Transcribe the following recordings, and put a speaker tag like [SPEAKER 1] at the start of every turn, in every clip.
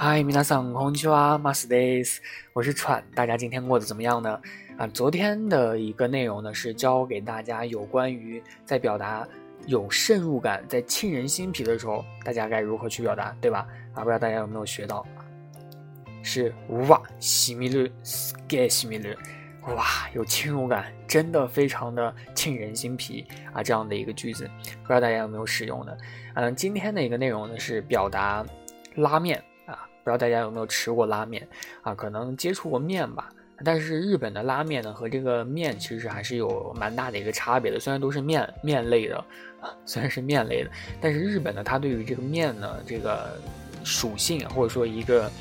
[SPEAKER 1] 嗨，皆さんこんにちは、マスです。我是喘，大家今天过得怎么样呢？啊，昨天的一个内容呢是教给大家有关于在表达有渗入感、在沁人心脾的时候，大家该如何去表达，对吧？啊，不知道大家有没有学到？是哇，西米鲁，给西米鲁，哇，有侵入感，真的非常的沁人心脾啊！这样的一个句子，不知道大家有没有使用的？嗯，今天的一个内容呢是表达拉面。 不知道大家有没有吃过拉面啊？可能接触过面吧，但是日本的拉面呢和这个面其实还是有蛮大的一个差别的。虽然都是面面类的，虽然是面类的，但是日本呢它对于这个面呢这个属性或者说一个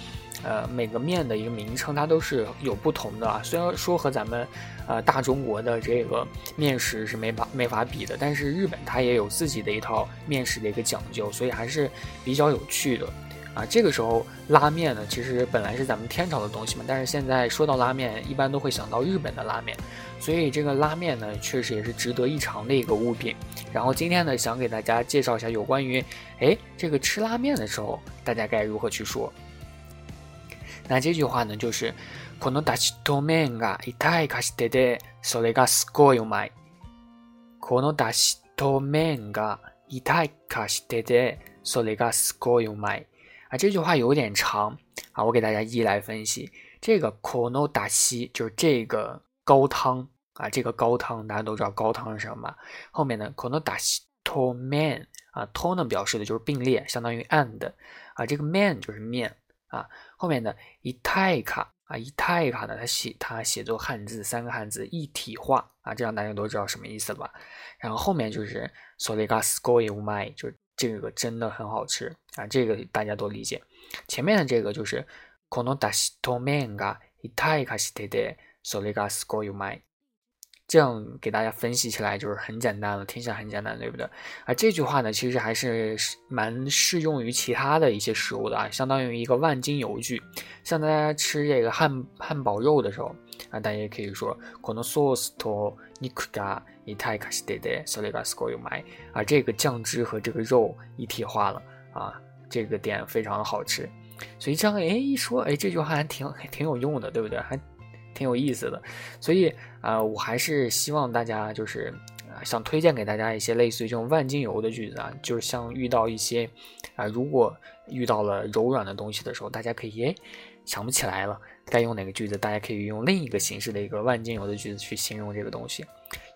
[SPEAKER 1] 呃每个面的一个名称它都是有不同的啊。虽然说和咱们呃大中国的这个面食是没法没法比的，但是日本它也有自己的一套面食的一个讲究，所以还是比较有趣的。啊，这个时候拉面呢，其实本来是咱们天朝的东西嘛，但是现在说到拉面，一般都会想到日本的拉面，所以这个拉面呢，确实也是值得一尝的一个物品。然后今天呢，想给大家介绍一下有关于，哎，这个吃拉面的时候，大家该如何去说。那这句话呢，就是このだしと麺が痛いかしてで、それがすごいうまい。このだしと麺が痛いかしてで、それがすごいうまい。 啊，这句话有点长啊，我给大家一一来分析。这个 kono d a s i 就是这个高汤啊，这个高汤大家都知道高汤是什么吧？后面呢，kono d a s i to man 啊，to 呢表示的就是并列，相当于 and 啊，这个 man 就是面啊。后面的 itaika 啊，itaika 呢，它写它写作汉字三个汉字一体化啊，这样大家都知道什么意思了吧？然后后面就是 solegas go u mai 就是。这个真的很好吃啊，这个大家都理解。前面的这个就是このだしと麺が痛いかしてで、それがすごいうまい。这样给大家分析起来就是很简单了，听起来很简单，对不对？啊，这句话呢，其实还是蛮适用于其他的一些食物的啊，相当于一个万金油句。像大家吃这个汉汉堡肉的时候啊，大家也可以说このソースと肉が 一体化してで、それがすごいうまい。啊，这个酱汁和这个肉一体化了啊，这个点非常的好吃。所以这样哎一说，哎这句话还挺挺有用的，对不对？还挺有意思的。所以啊，我还是希望大家就是啊，想推荐给大家一些类似于这种万金油的句子啊，就是像遇到一些啊，如果遇到了柔软的东西的时候，大家可以哎想不起来了。该用哪个句子？大家可以用另一个形式的一个万金油的句子去形容这个东西。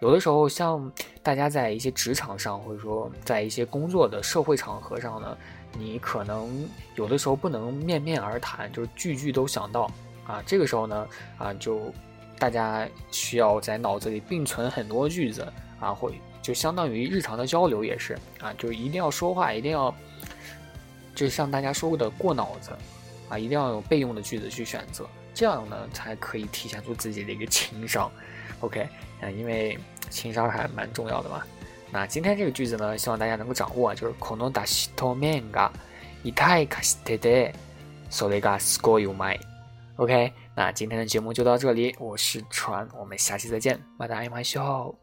[SPEAKER 1] 有的时候，像大家在一些职场上，或者说在一些工作的社会场合上呢，你可能有的时候不能面面而谈，就是句句都想到啊。这个时候呢，啊，就大家需要在脑子里并存很多句子啊，或就相当于日常的交流也是啊，就一定要说话，一定要就像大家说过的过脑子啊，一定要有备用的句子去选择。这样呢，才可以体现出自己的一个情商。OK，嗯，因为情商还蛮重要的嘛。那今天这个句子呢，希望大家能够掌握，就是このだしと麺が痛いかしてで、それがすごいうまい。OK，那今天的节目就到这里，我是船，我们下期再见，また会いましょう。